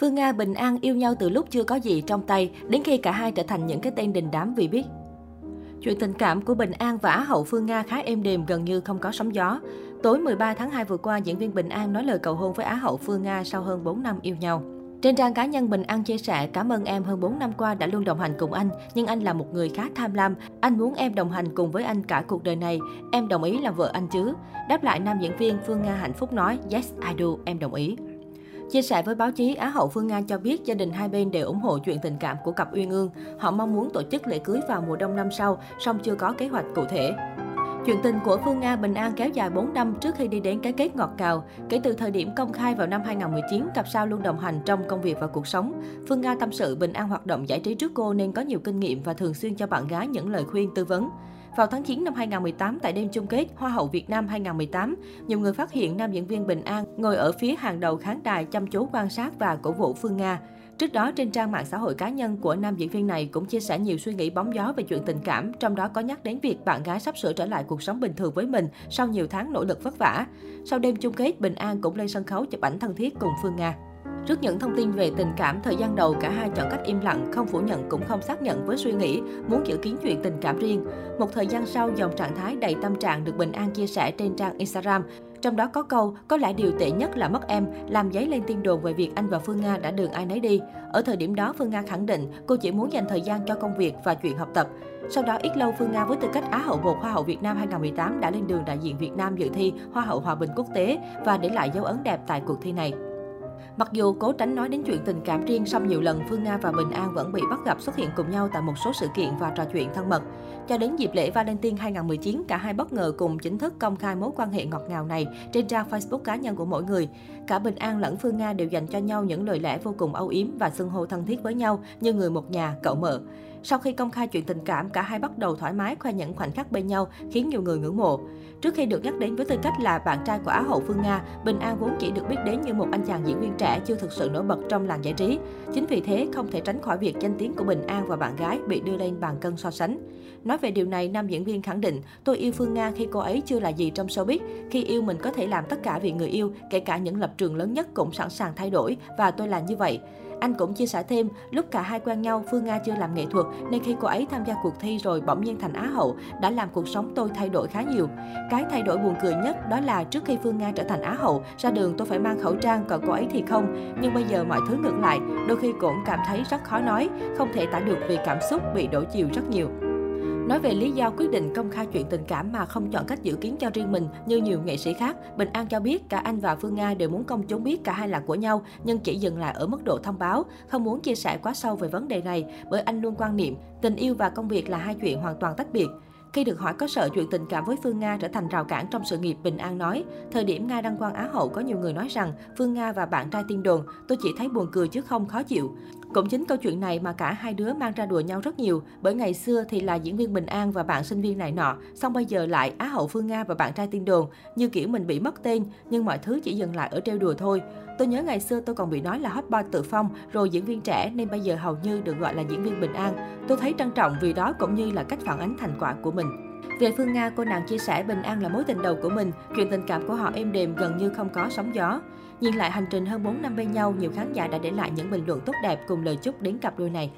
Phương Nga Bình An yêu nhau từ lúc chưa có gì trong tay, đến khi cả hai trở thành những cái tên đình đám vì biết. Chuyện tình cảm của Bình An và Á hậu Phương Nga khá êm đềm, gần như không có sóng gió. Tối 13 tháng 2 vừa qua, diễn viên Bình An nói lời cầu hôn với Á hậu Phương Nga sau hơn 4 năm yêu nhau. Trên trang cá nhân Bình An chia sẻ, cảm ơn em hơn 4 năm qua đã luôn đồng hành cùng anh, nhưng anh là một người khá tham lam. Anh muốn em đồng hành cùng với anh cả cuộc đời này. Em đồng ý làm vợ anh chứ? Đáp lại nam diễn viên Phương Nga hạnh phúc nói, yes I do, em đồng ý. Chia sẻ với báo chí, Á hậu Phương Nga cho biết gia đình hai bên đều ủng hộ chuyện tình cảm của cặp Uyên Ương. Họ mong muốn tổ chức lễ cưới vào mùa đông năm sau, song chưa có kế hoạch cụ thể. Chuyện tình của Phương Nga Bình An kéo dài 4 năm trước khi đi đến cái kết ngọt cào. Kể từ thời điểm công khai vào năm 2019, cặp sao luôn đồng hành trong công việc và cuộc sống. Phương Nga tâm sự Bình An hoạt động giải trí trước cô nên có nhiều kinh nghiệm và thường xuyên cho bạn gái những lời khuyên tư vấn. Vào tháng 9 năm 2018 tại đêm chung kết Hoa hậu Việt Nam 2018, nhiều người phát hiện nam diễn viên Bình An ngồi ở phía hàng đầu khán đài chăm chú quan sát và cổ vũ Phương Nga. Trước đó, trên trang mạng xã hội cá nhân của nam diễn viên này cũng chia sẻ nhiều suy nghĩ bóng gió về chuyện tình cảm, trong đó có nhắc đến việc bạn gái sắp sửa trở lại cuộc sống bình thường với mình sau nhiều tháng nỗ lực vất vả. Sau đêm chung kết, Bình An cũng lên sân khấu chụp ảnh thân thiết cùng Phương Nga. Trước những thông tin về tình cảm, thời gian đầu cả hai chọn cách im lặng, không phủ nhận cũng không xác nhận với suy nghĩ muốn giữ kín chuyện tình cảm riêng. Một thời gian sau, dòng trạng thái đầy tâm trạng được Bình An chia sẻ trên trang Instagram. Trong đó có câu, có lẽ điều tệ nhất là mất em, làm giấy lên tin đồn về việc anh và Phương Nga đã đường ai nấy đi. Ở thời điểm đó, Phương Nga khẳng định cô chỉ muốn dành thời gian cho công việc và chuyện học tập. Sau đó, ít lâu Phương Nga với tư cách Á hậu một Hoa hậu Việt Nam 2018 đã lên đường đại diện Việt Nam dự thi Hoa hậu Hòa bình quốc tế và để lại dấu ấn đẹp tại cuộc thi này. Mặc dù cố tránh nói đến chuyện tình cảm riêng, song nhiều lần Phương Nga và Bình An vẫn bị bắt gặp xuất hiện cùng nhau tại một số sự kiện và trò chuyện thân mật. Cho đến dịp lễ Valentine 2019, cả hai bất ngờ cùng chính thức công khai mối quan hệ ngọt ngào này trên trang Facebook cá nhân của mỗi người. Cả Bình An lẫn Phương Nga đều dành cho nhau những lời lẽ vô cùng âu yếm và xưng hô thân thiết với nhau như người một nhà, cậu mợ. Sau khi công khai chuyện tình cảm, cả hai bắt đầu thoải mái khoe những khoảnh khắc bên nhau, khiến nhiều người ngưỡng mộ. Trước khi được nhắc đến với tư cách là bạn trai của Á hậu Phương Nga, Bình An vốn chỉ được biết đến như một anh chàng diễn viên trẻ chưa thực sự nổi bật trong làng giải trí. Chính vì thế, không thể tránh khỏi việc danh tiếng của Bình An và bạn gái bị đưa lên bàn cân so sánh. Nói về điều này, nam diễn viên khẳng định, tôi yêu Phương Nga khi cô ấy chưa là gì trong showbiz. Khi yêu mình có thể làm tất cả vì người yêu, kể cả những lập trường lớn nhất cũng sẵn sàng thay đổi và tôi là như vậy. Anh cũng chia sẻ thêm, lúc cả hai quen nhau, Phương Nga chưa làm nghệ thuật, nên khi cô ấy tham gia cuộc thi rồi bỗng nhiên thành Á hậu, đã làm cuộc sống tôi thay đổi khá nhiều. Cái thay đổi buồn cười nhất đó là trước khi Phương Nga trở thành Á hậu, ra đường tôi phải mang khẩu trang, còn cô ấy thì không. Nhưng bây giờ mọi thứ ngược lại, đôi khi cũng cảm thấy rất khó nói, không thể tả được vì cảm xúc bị đổ chiều rất nhiều. Nói về lý do quyết định công khai chuyện tình cảm mà không chọn cách giữ kín cho riêng mình như nhiều nghệ sĩ khác, Bình An cho biết cả anh và Phương Nga đều muốn công chúng biết cả hai là của nhau, nhưng chỉ dừng lại ở mức độ thông báo, không muốn chia sẻ quá sâu về vấn đề này bởi anh luôn quan niệm tình yêu và công việc là hai chuyện hoàn toàn tách biệt. Khi được hỏi có sợ chuyện tình cảm với Phương Nga trở thành rào cản trong sự nghiệp, Bình An nói, thời điểm Nga đăng quang Á hậu có nhiều người nói rằng Phương Nga và bạn trai tiên đồn, tôi chỉ thấy buồn cười chứ không khó chịu. Cũng chính câu chuyện này mà cả hai đứa mang ra đùa nhau rất nhiều, bởi ngày xưa thì là diễn viên Bình An và bạn sinh viên này nọ, xong bây giờ lại Á hậu Phương Nga và bạn trai tiên đồn, như kiểu mình bị mất tên, nhưng mọi thứ chỉ dừng lại ở trêu đùa thôi. Tôi nhớ ngày xưa tôi còn bị nói là hot boy tự phong, rồi diễn viên trẻ nên bây giờ hầu như được gọi là diễn viên Bình An. Tôi thấy trân trọng vì đó cũng như là cách phản ánh thành quả của mình. Về Phương Nga, cô nàng chia sẻ Bình An là mối tình đầu của mình, chuyện tình cảm của họ êm đềm gần như không có sóng gió. Nhìn lại hành trình hơn 4 năm bên nhau, nhiều khán giả đã để lại những bình luận tốt đẹp cùng lời chúc đến cặp đôi này.